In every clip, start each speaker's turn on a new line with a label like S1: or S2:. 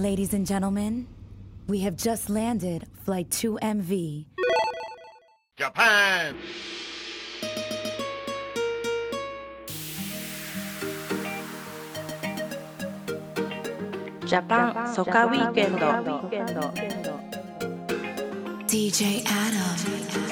S1: Ladies and gentlemen, we have just landed Flight 2MV.
S2: Japan!
S3: Japan Soca Weekend.
S1: DJ Adam.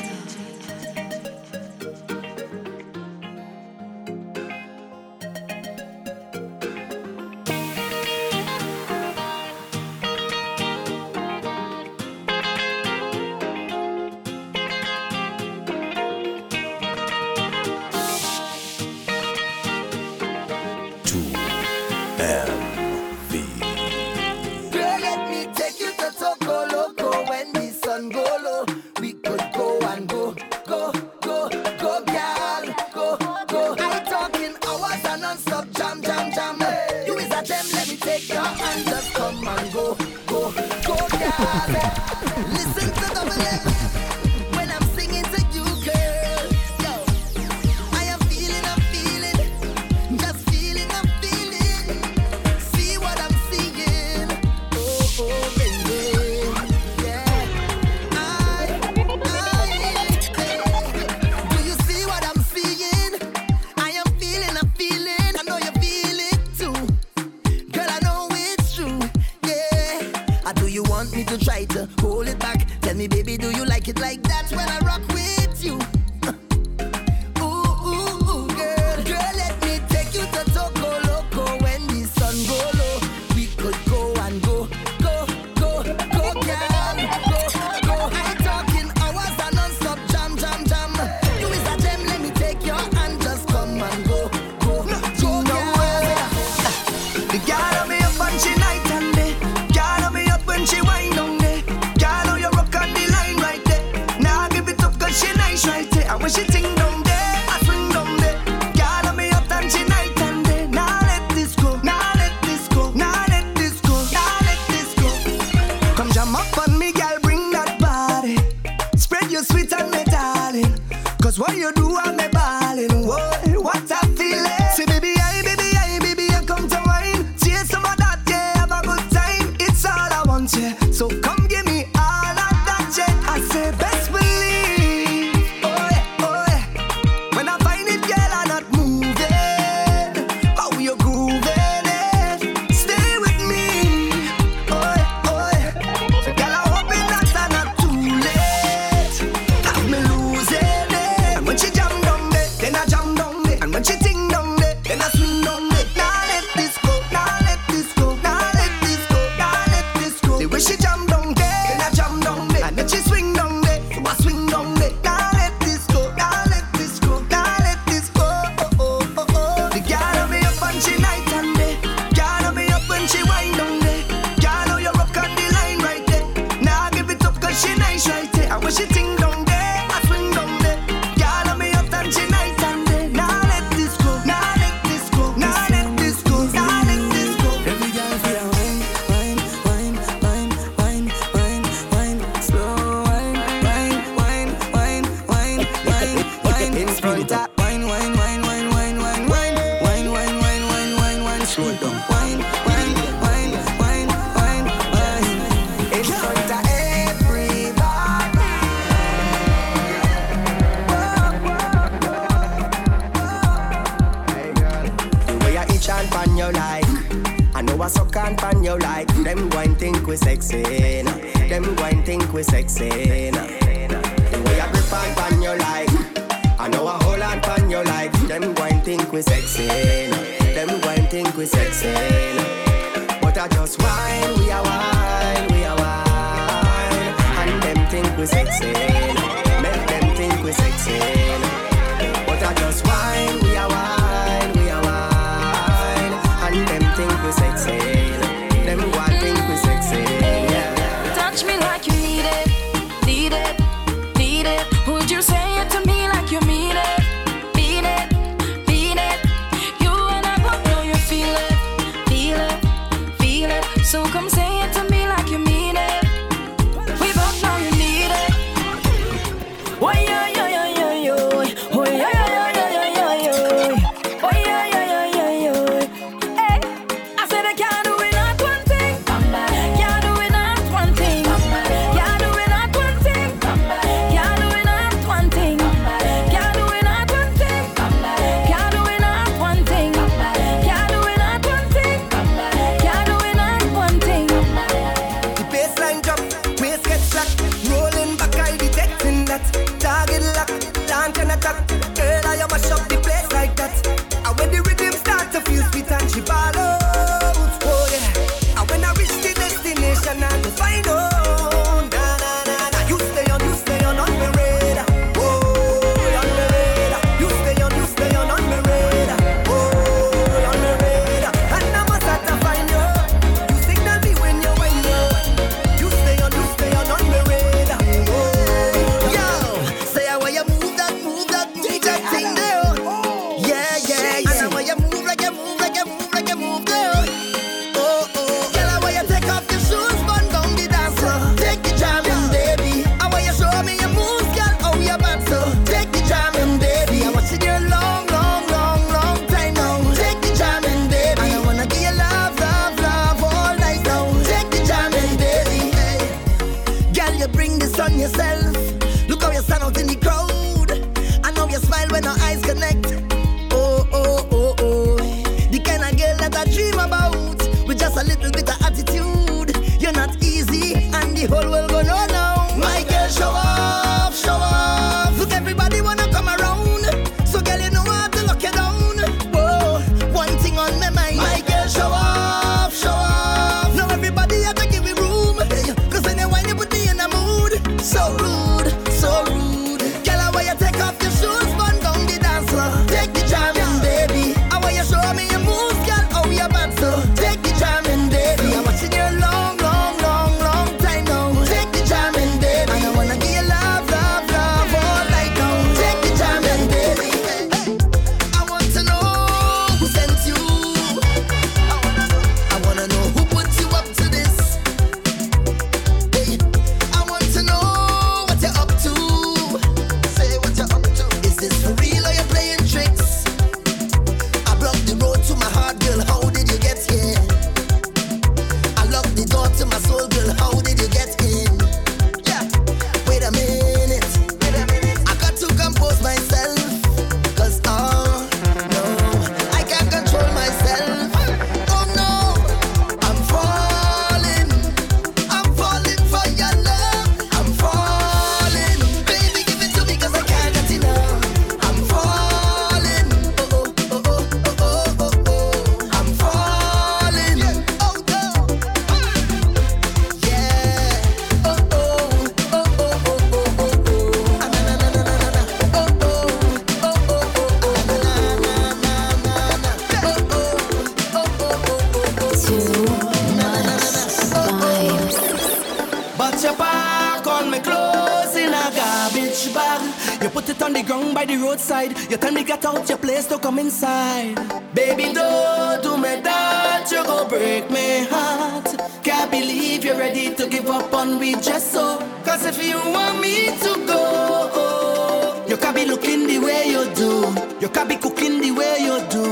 S4: You
S5: put it
S6: on the ground by the roadside. You tell me get out your place to come inside. Baby, don't do me that. You go break my heart. Can't believe you're ready to give up on me just so. Cause if you want me to go, you can be looking the way you do. You can be cooking the way you do.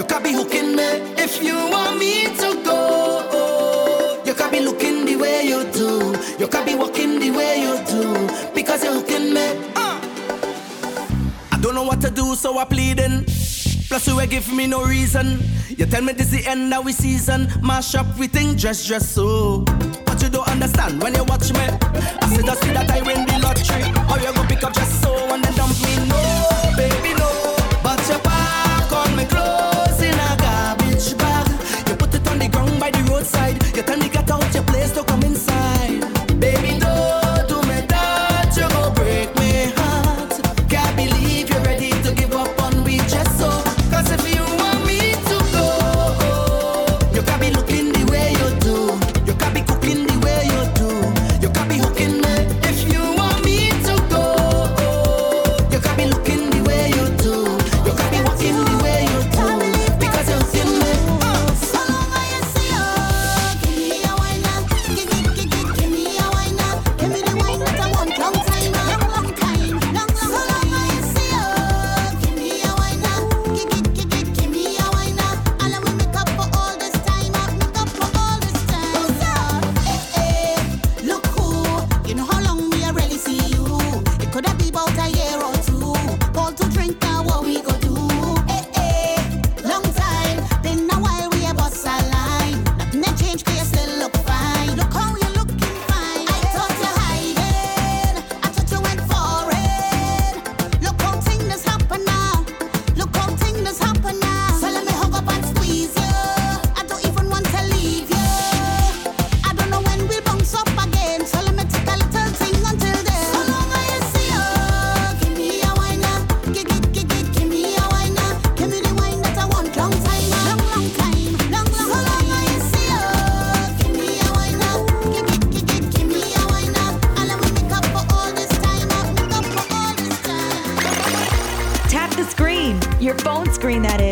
S6: You can be hooking me if you want me to go. You can be looking the way you do. You can be walking the way you do. Because you're hooking me what to do, so I pleading. Plus you ain't give me no reason. You tell me this the end of we season. Mash up we think dress dress so. But you don't understand when you watch me. I said just see that I win the lottery. Or you go pick up just so and then dump me. No, baby no. But you pack on me clothes in a garbage bag. You put it on the ground by the roadside.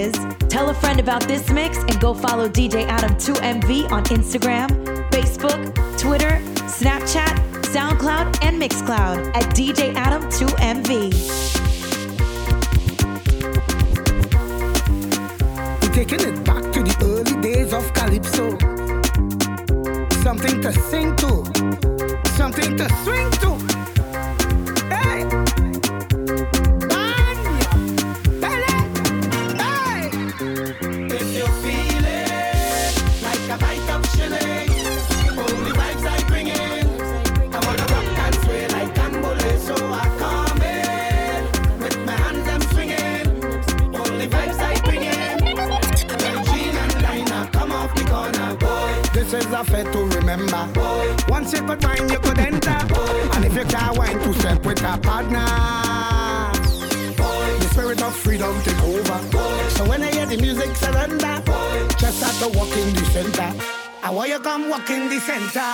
S7: is. Tell a friend about this mix and go follow DJ Adam2MV on Instagram, Facebook, Twitter, Snapchat, SoundCloud, and Mixcloud at DJ
S8: Adam2MV. Taking it back to the early days of Calypso. Something to sing to, something to swing to. affair to remember. Boy. Once you could wine, you could enter. Boy. And if you can't wine, two step with a partner. Boy. The spirit of freedom take over. Boy. So when I hear the music surrender, Boy. just start to walk in the center. I want you come walk in the center.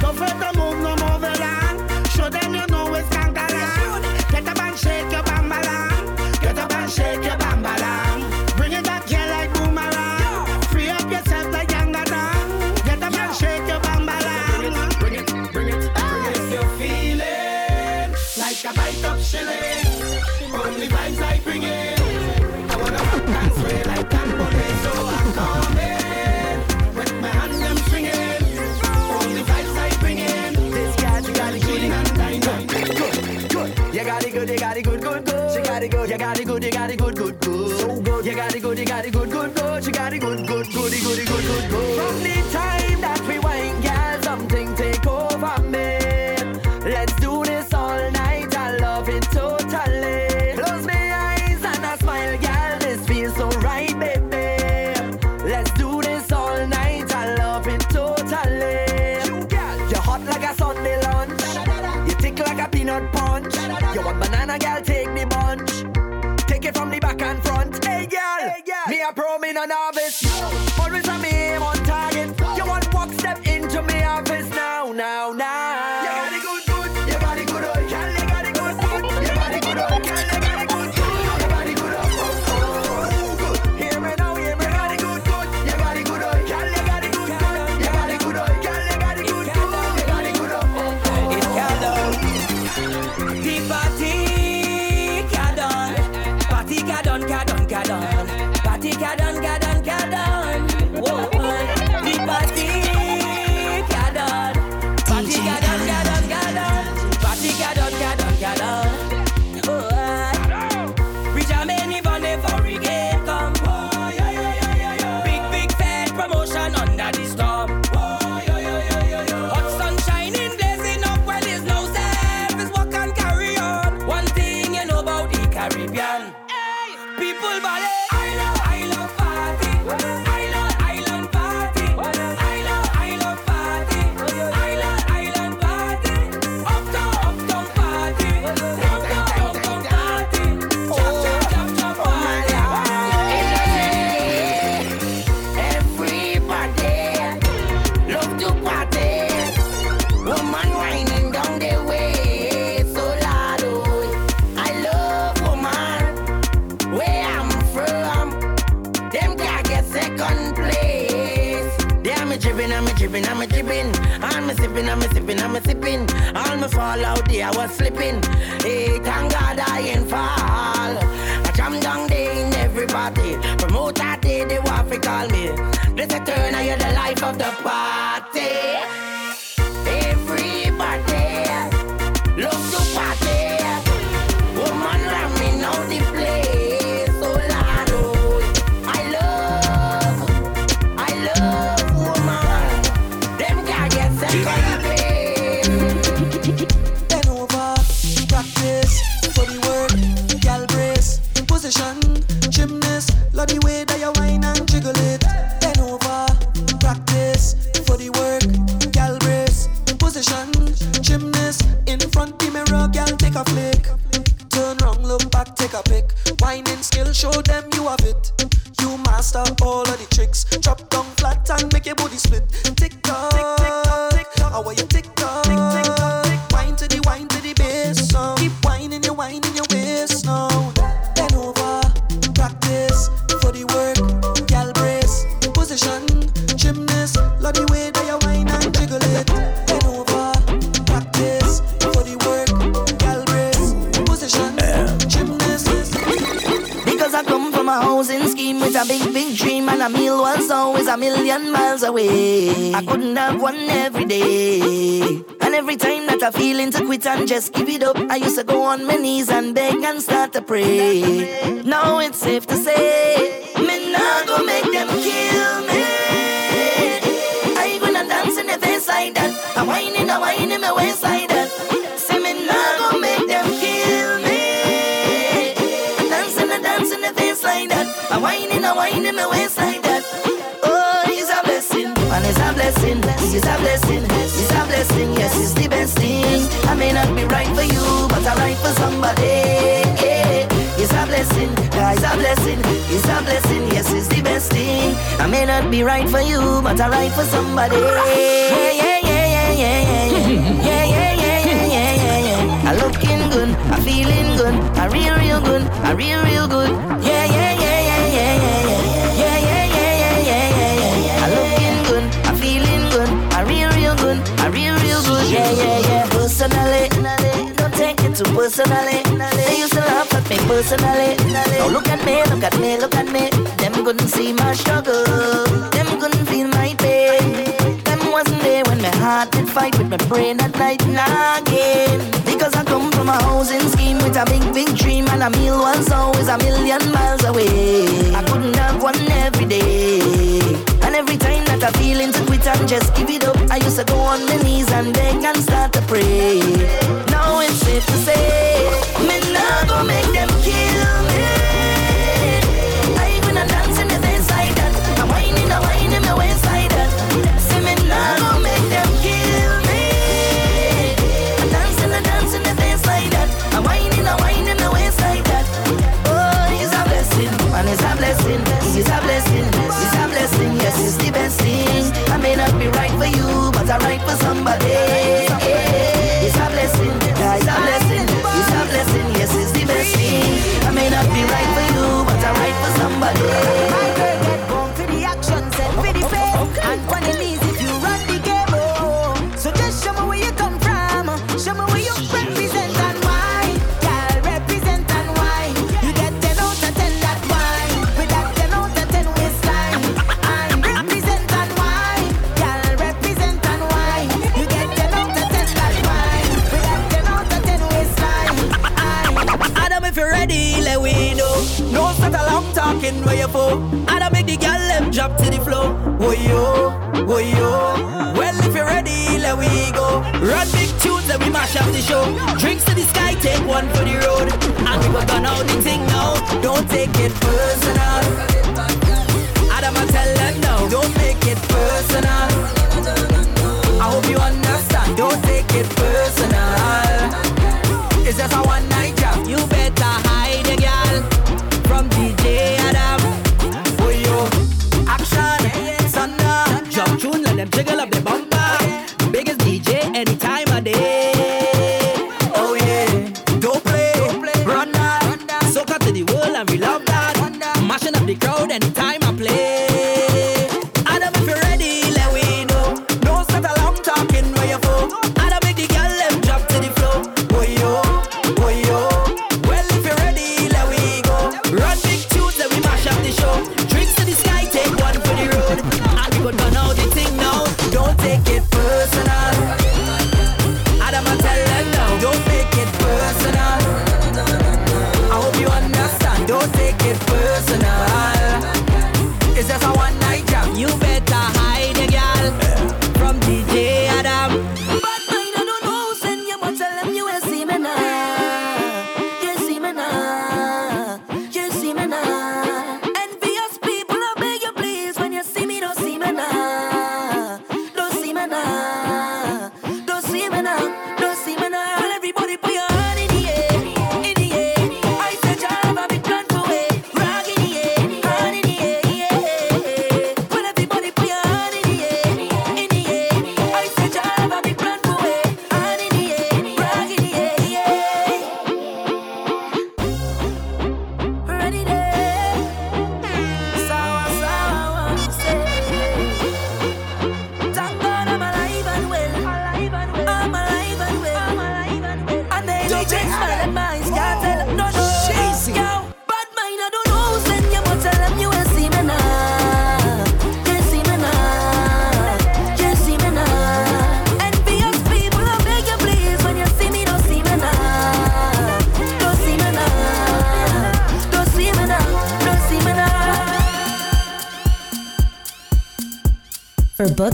S8: Don't fret the move, no more the land. Show them you know it's kangalan. Get up and shake your bambalan. Get up and shake your. it
S9: good, you got it good, you got it good, good, good. So good, you got it good, you got it good, good, good. You got it good, good, goody, goody, good, good, good. From the time no novice.
S10: wine
S11: in my waist like that. Oh, it's a blessing, man, it's a blessing.
S12: It's a blessing, it's a blessing. Yes, it's the best thing. I may not be right for you, but I'm right for somebody. It's a blessing, it's a blessing, it's a blessing. Yes, it's the best thing. I may not be right for you, but I'm right for somebody. Yeah, yeah, yeah, yeah, yeah, yeah, yeah, yeah, yeah, yeah, yeah, yeah. I looking good, I'm feeling good, I'm real, real good, I'm real, real good. Yeah. personally. Don't take it too personally. They used to laugh at me personally. Now look at me, look at me, look at me. Them couldn't see my struggle. Them couldn't feel my pain. Them wasn't there when my heart did fight with my brain at night nagging. Because I come from a housing scheme with a big, big dream and a meal once always a million miles away. I couldn't have one every day. And every time that I feel into and just give it up. I used to go on my knees and beg and start to pray. Now it's safe to say
S13: drop to the floor. Oh yo, oh yo. Well, if you're ready, let we go. Run big tunes and we mash up the show. Drinks to the sky, take one for the road. And we were gone out the thing now. Don't take it personal.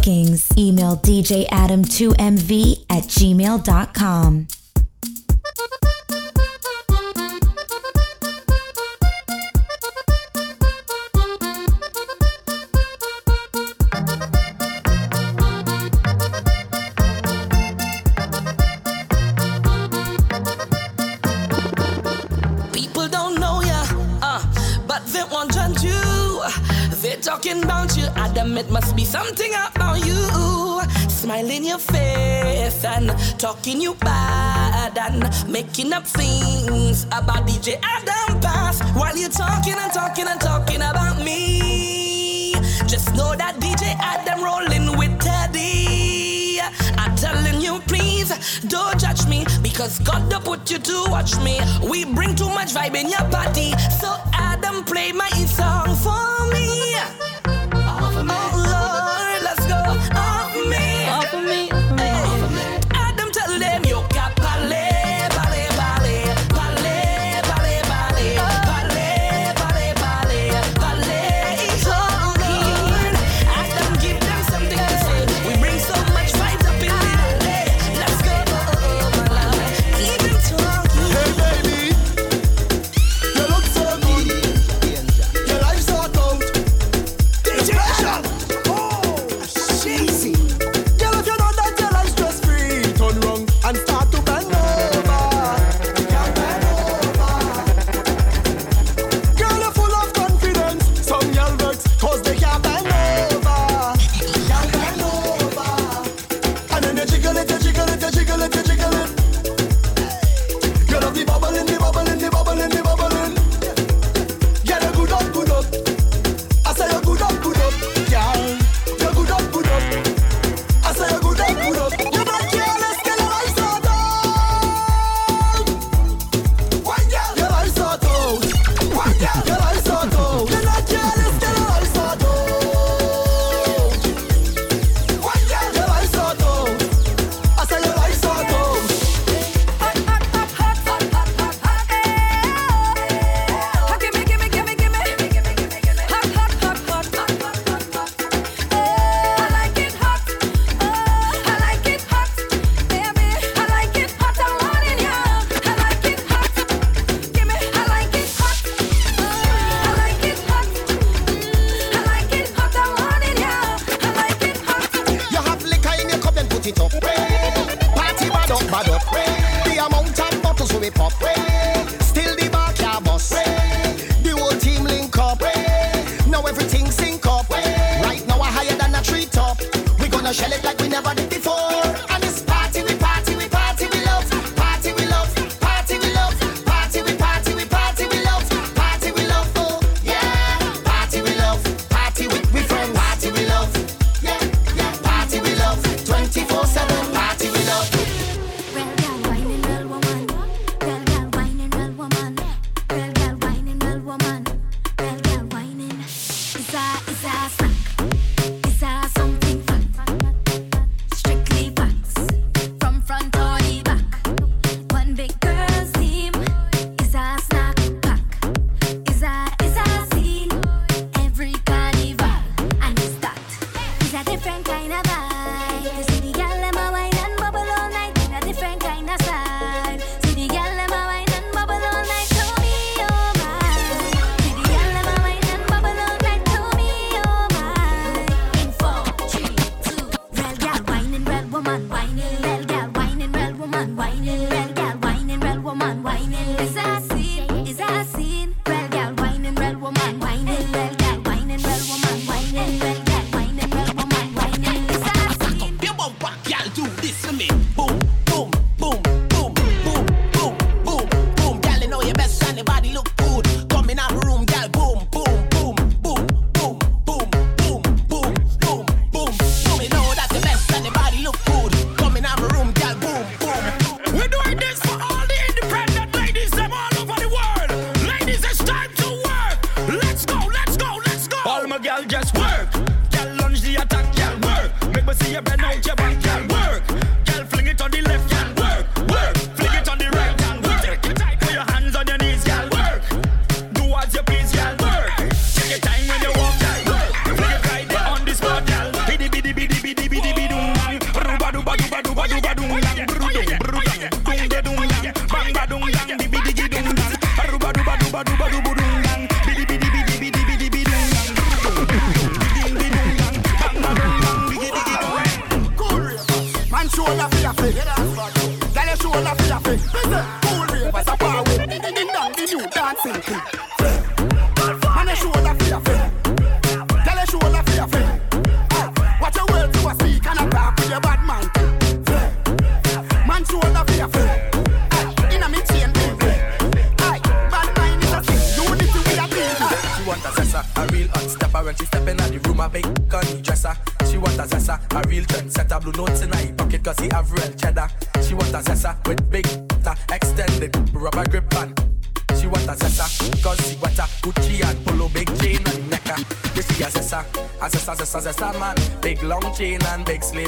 S1: bookings, email djadam2mv at gmail.com.
S14: and talking you bad and making up things about DJ Adam Pass while you talking and talking and talking about me. Just know that DJ Adam rolling with Teddy. I'm telling you, please don't judge me because God don't put you to watch me. We bring too much vibe in your party, so Adam play my song for me.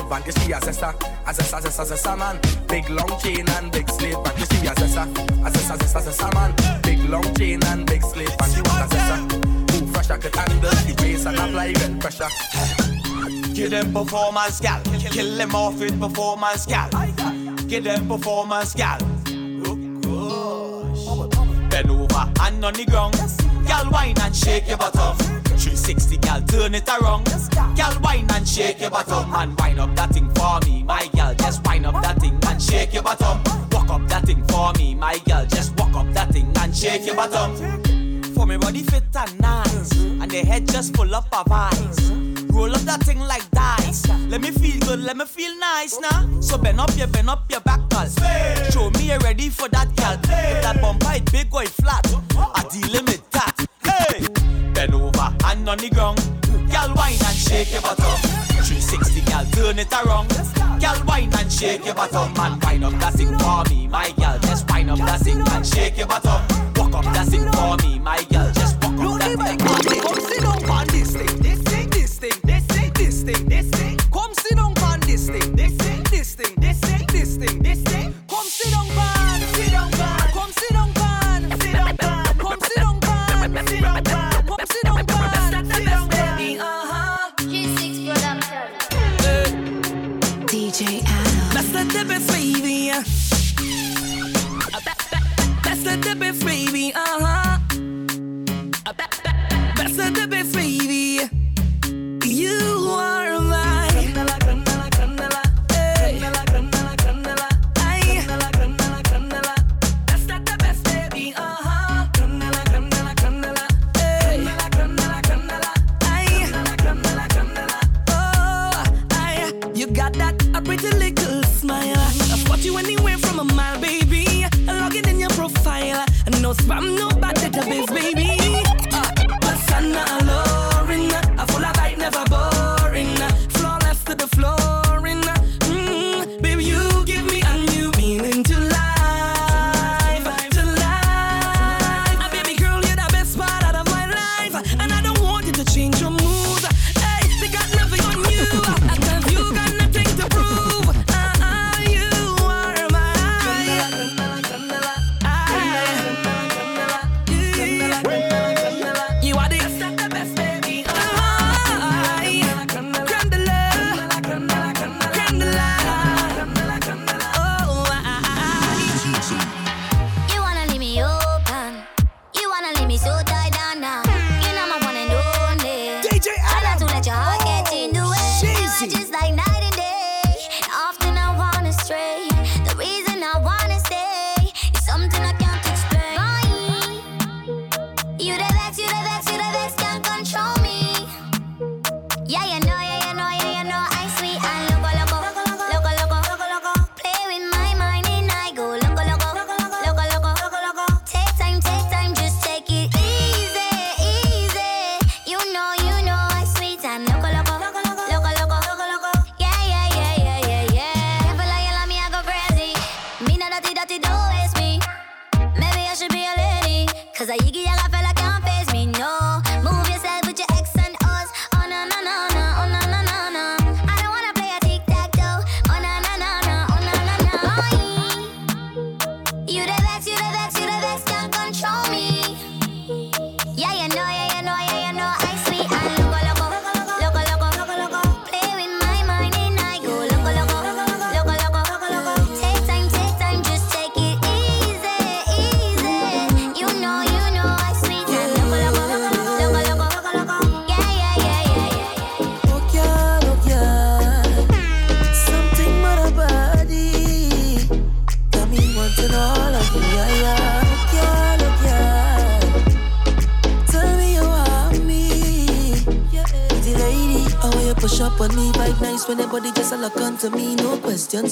S15: Slave band. This she a zessa, a zessa, zessa, zessa man. Big long chain and big slave band. This she a zessa, a zessa, zessa, zessa man. Big long chain and big slave band. She want a zessa. Who fresh I could handle the waist and apply real pressure.
S16: Give them performance, gal. Kill them off with performance, gal. Give them performance, gal. Bend over and on the ground. Gal, wine and shake your bottom. 360, gal, turn it around. Gal, wine and shake your bottom. And wine up that thing for me, my gal. Just wine up that thing and shake your bottom. Walk up that thing for me, my gal. Just walk up that thing and shake your bottom. For me body fit and nice, and the head just full up of eyes. Roll up that thing like dice. Let me feel good, let me feel nice now. So bend up your, bend up your back, gal. Show me you're ready for that, gal. If that bumper it big or it flat, I deal with that. Hey, bend on the ground. Gal, wine and shake your bottom. 360, gal, turn it around. Gal, wine and shake your bottom. And wine up that thing for me, my gal. Just wine up that thing and shake your bottom. Walk up that thing for me, my gal. Just walk up that thing.
S17: Come sit down on this thing, this thing, this thing, this thing, this thing, this thing. Come sit down on this thing, this thing, this thing, Spam, no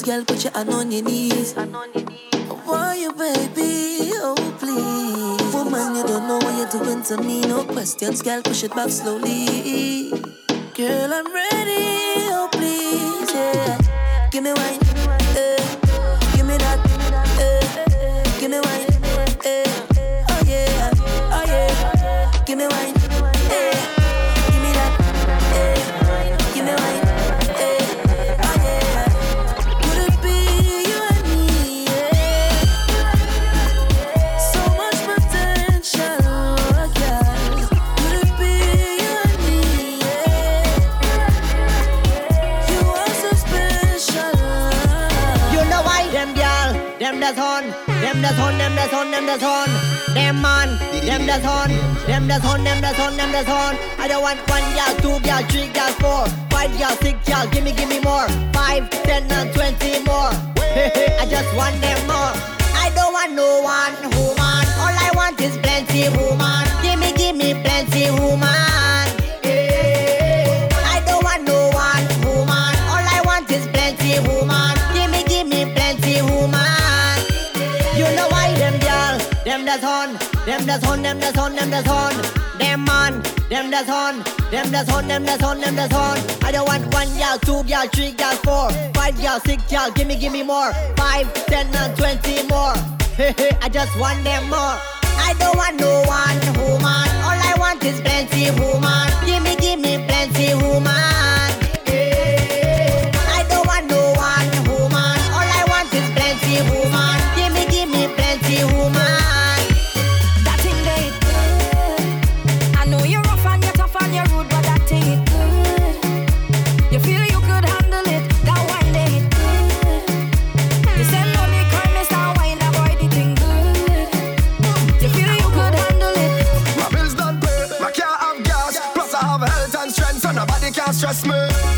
S17: girl,
S11: put your hand on your knees. Why you, baby? Oh please, woman, you don't know what you're doing to me. No questions, girl, push it back slowly.
S18: want them more. I don't want no one woman. All I want is plenty woman. Give me, give me plenty woman. I don't want no one woman. All I want is plenty woman. Give me, give me plenty woman. You know why them girl, them that's on, them that's on, them that's on, them that's on them that's on, them that's on, them that's on, them that's on. I don't want one girl, two y'all, three y'all, four, five y'all, six y'all, gimme, gimme more. Five, ten, and twenty more. Hey, hey, I just want them more. I don't want no one woman. All I want is plenty woman. Gimme, gimme plenty woman. trust me.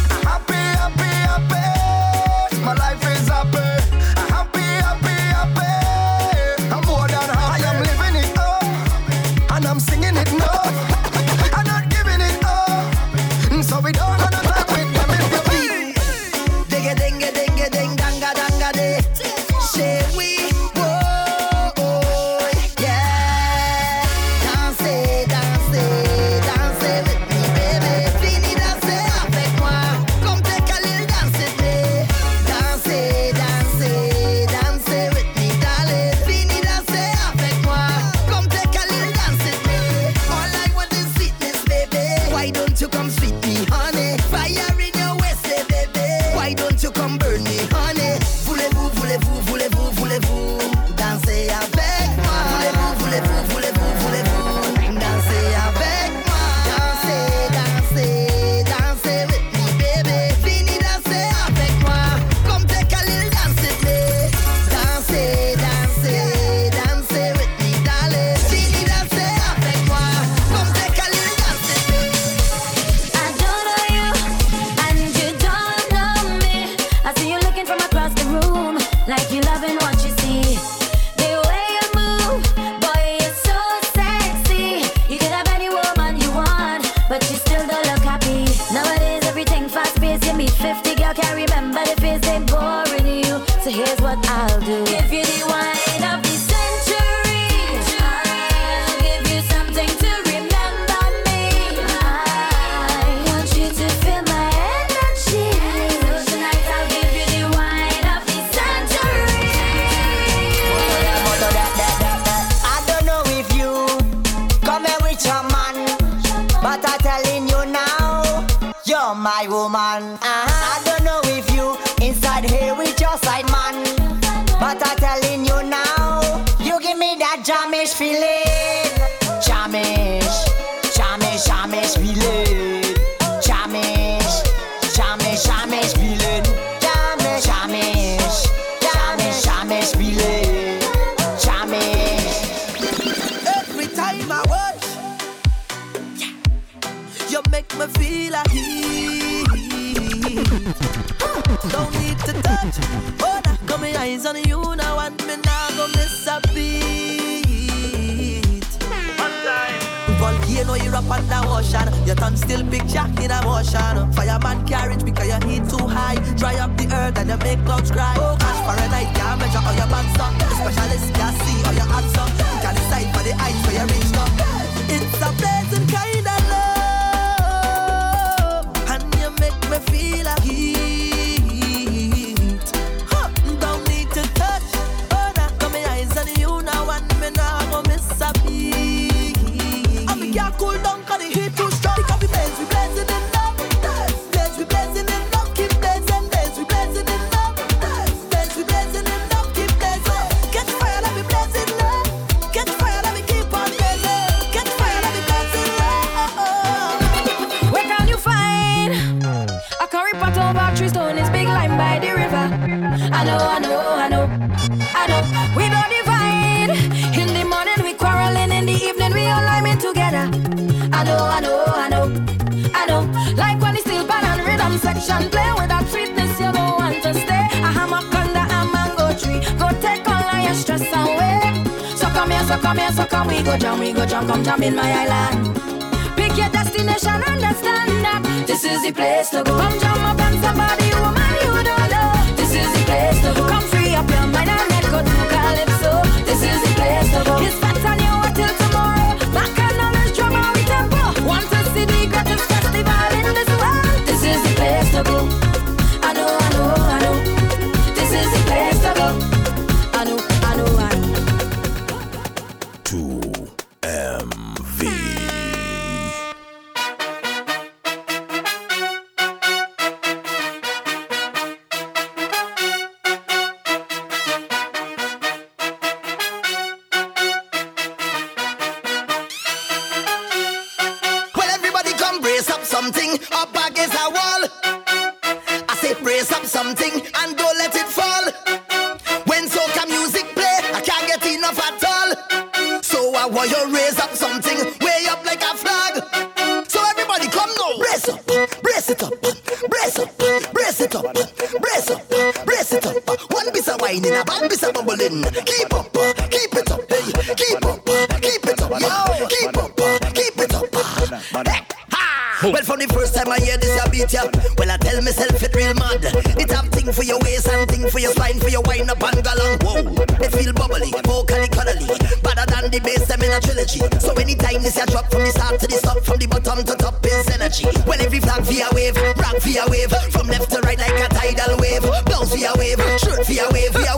S4: a trilogy. So anytime this a drop from the start to the top, from the bottom to top is energy. When every flag via wave, rock via wave, from left to right like a tidal wave, bounce via wave, shoot via wave, via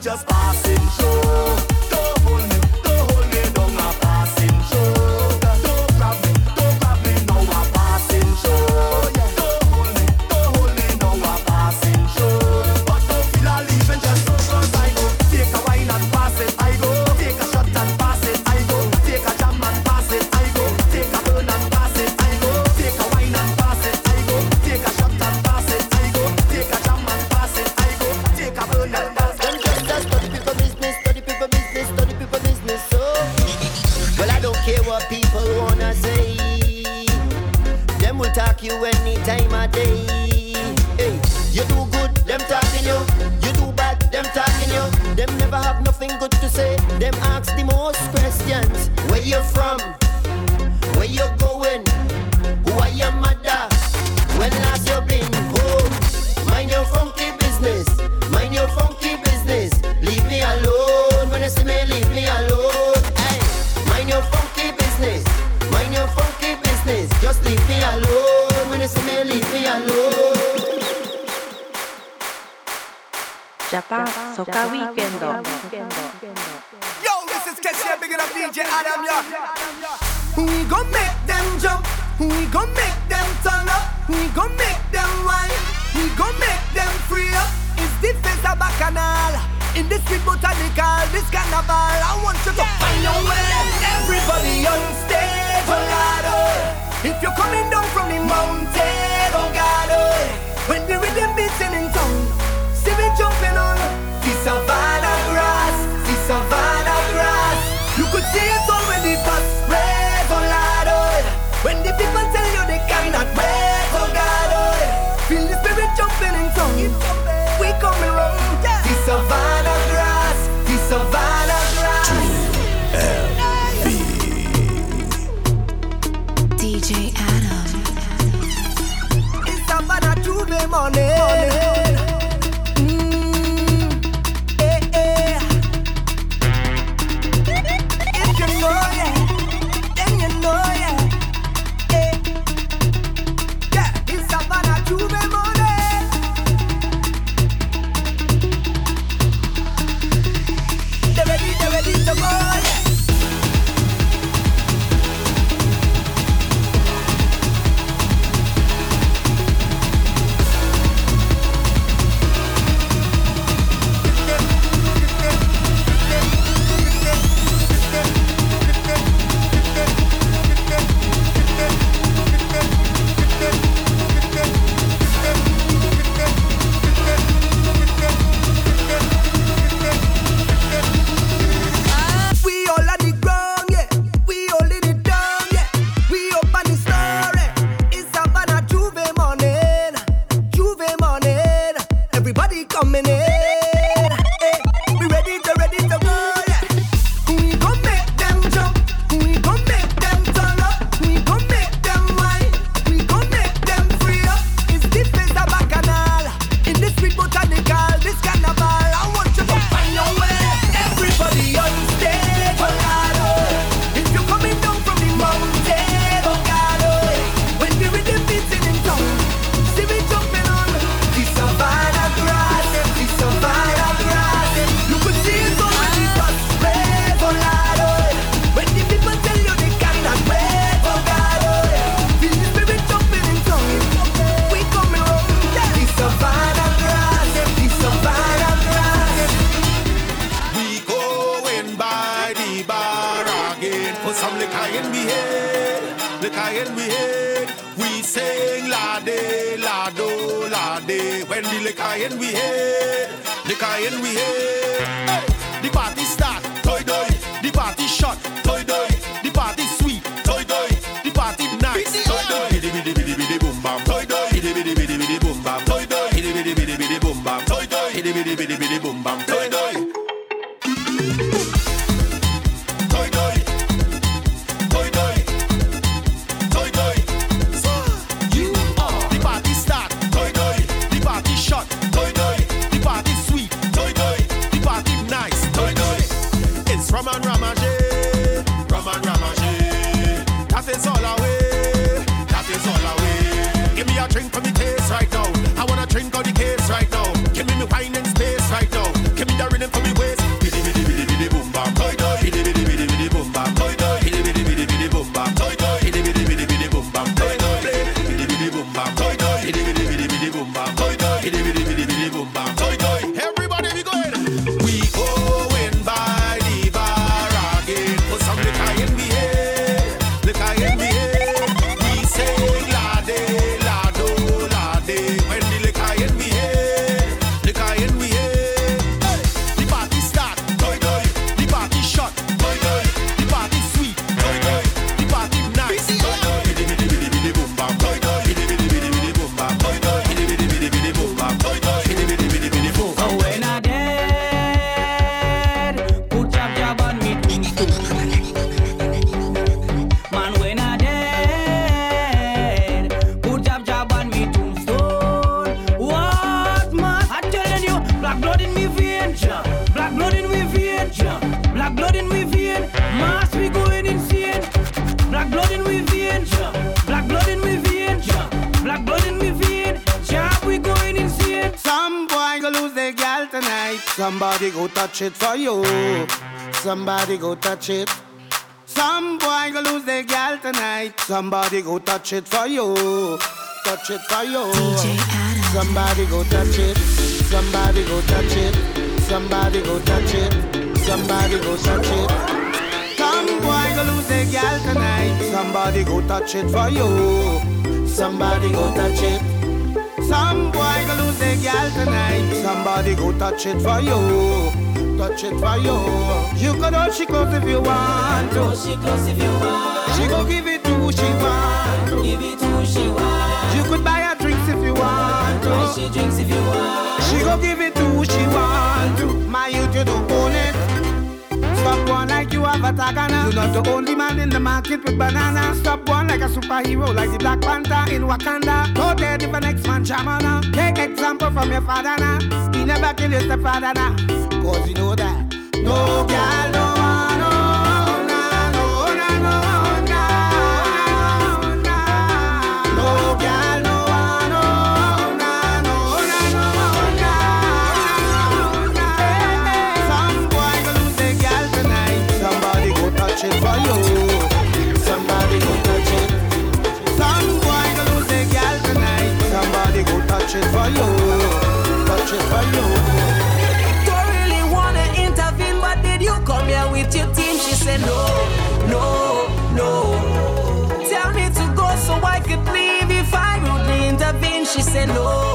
S19: Just just touch it
S20: for
S3: you. Somebody go touch it. Some boy go lose their gal tonight. Somebody go touch it for you. Touch it for you. DJ Adam. Somebody go touch it. Somebody go touch it. Somebody go touch it. Somebody go touch it. Some boy go lose their gal tonight. Somebody go touch it for you. Somebody go touch it. Some boy go lose their gal tonight. Somebody go touch it for you touch it for you. You can hold she close if you want to. She close if you want. She go give it to who she want. Give it to who she want. You could buy her drinks if you want to. Buy she drinks if you want. She go give it to who she want to. My youth, you don't own it. Stop one like you have a tagana. You're not the only man in the market with banana. Stop one like a superhero, like the Black Panther in Wakanda. Go there if the next man jamana. Take example from your father now. He never killed your stepfather now cause you know that. No gal say no, no, no.
S17: Tell me to go so I could leave if I rudely intervene. She said no.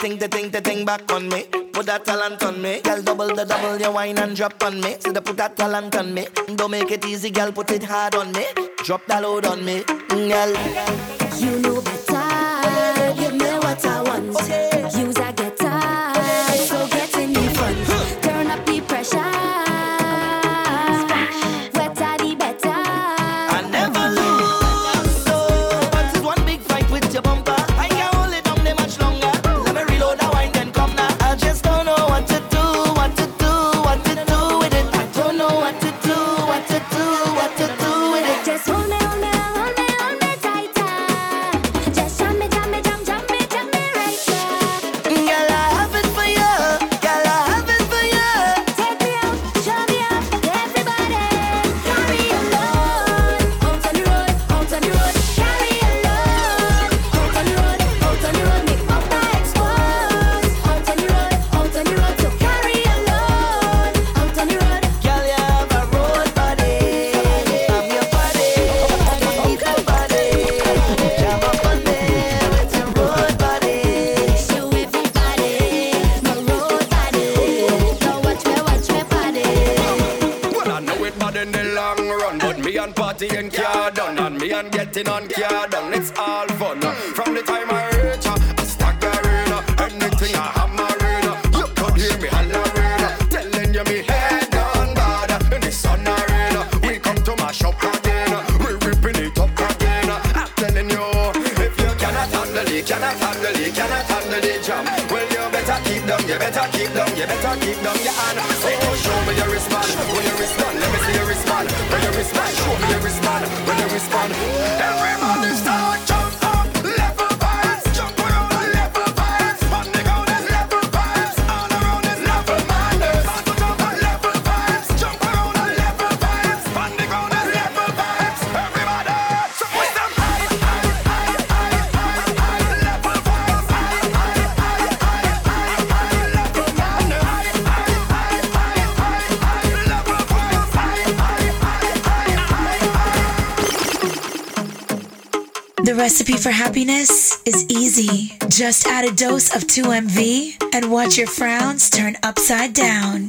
S17: thing, the
S21: thing, the thing back on me. Put that talent on me. Girl, double the double, your wine and drop on me. So the put that talent on me. Don't make it easy, girl, put it hard on me. Drop that load on me, girl.
S22: You know better. Give me what I want.
S14: Okay. Recipe for happiness is easy. Just add a dose of 2MV and watch your frowns turn upside down.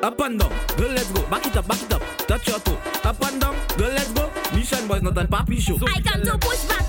S23: Up
S24: and down, girl,
S25: let's go. Back it up, back it up.
S26: Touch your toe. Up and down, girl, let's go. Mission boys, not a papi show.
S25: I come to push back.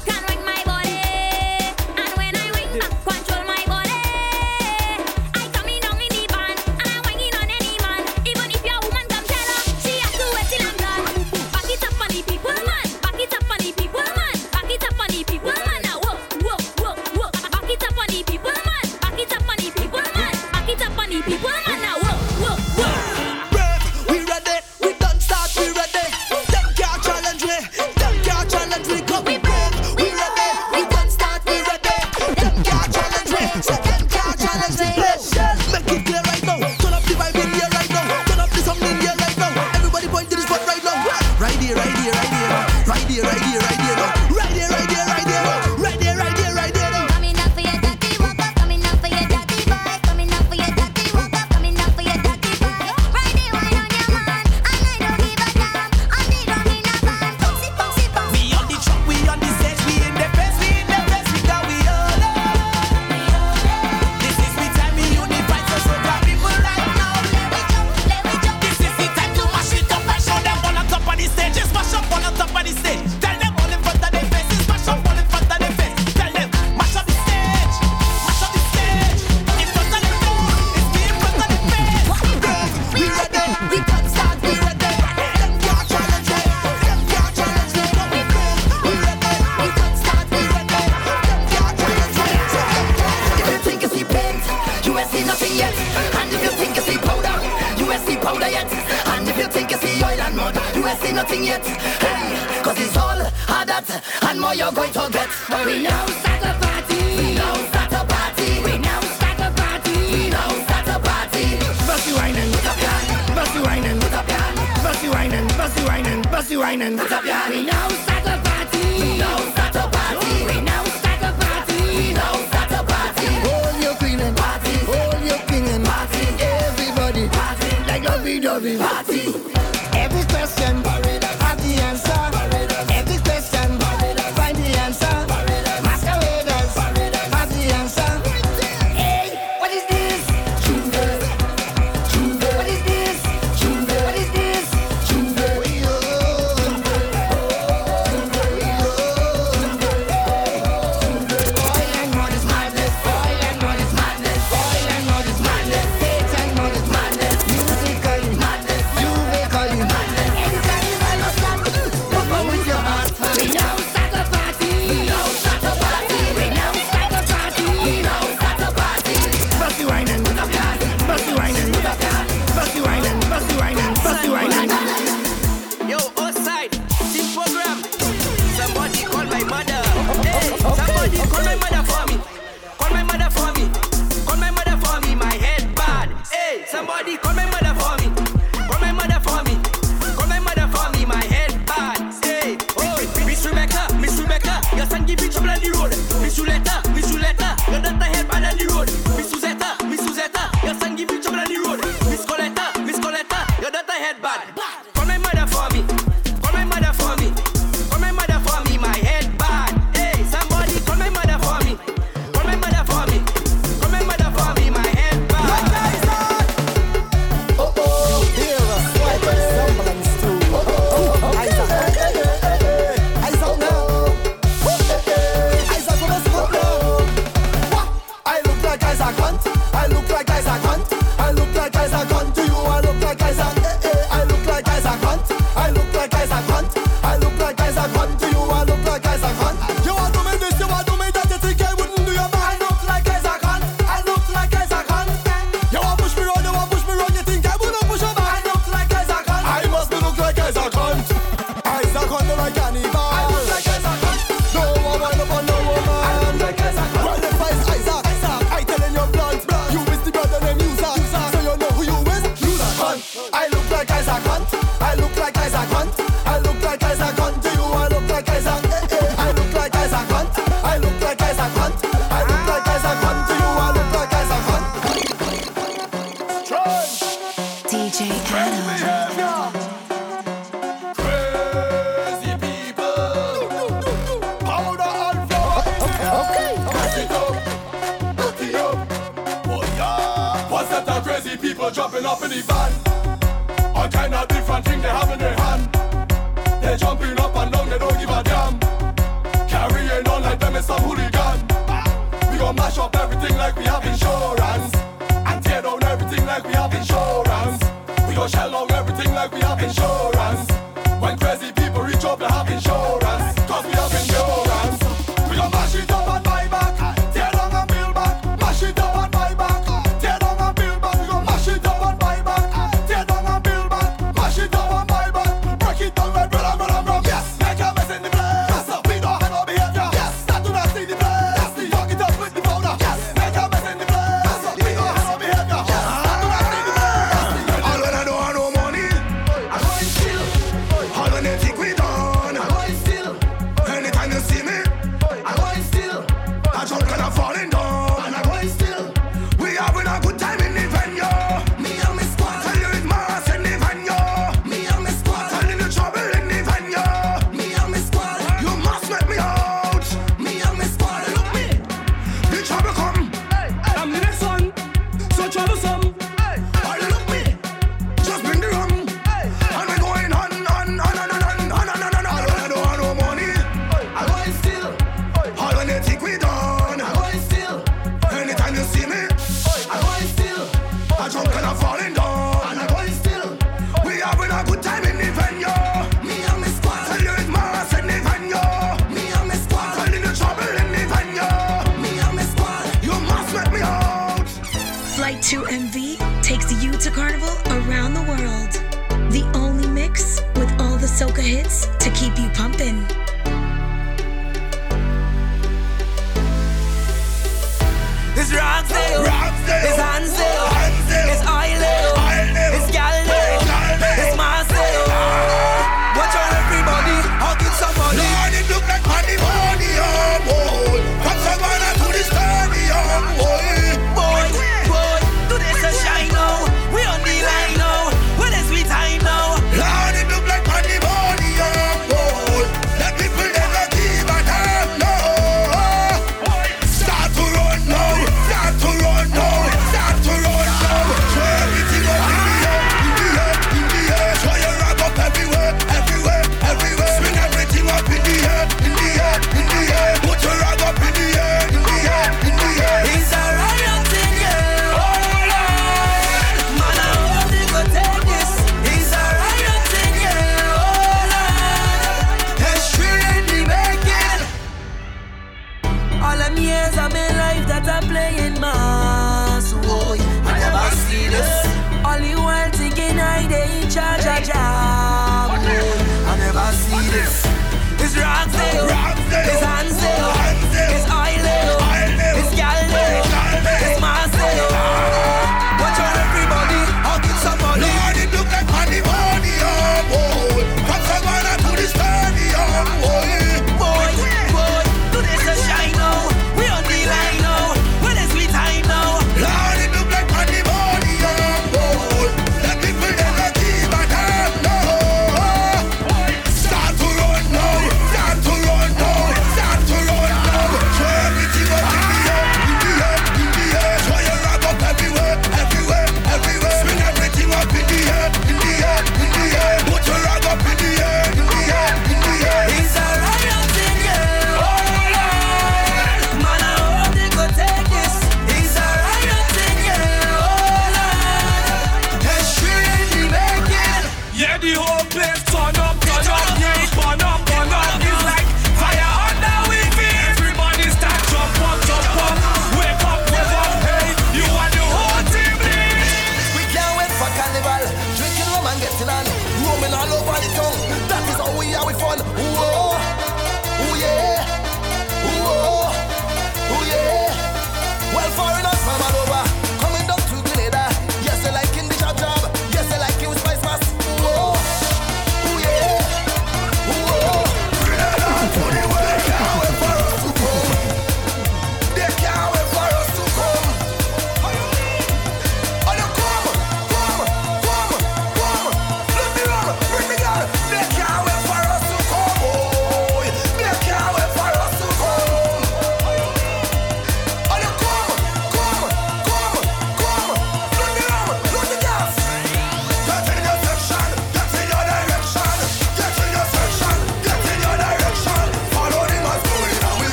S4: Like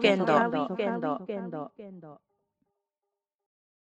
S27: Japan Soca Weekend.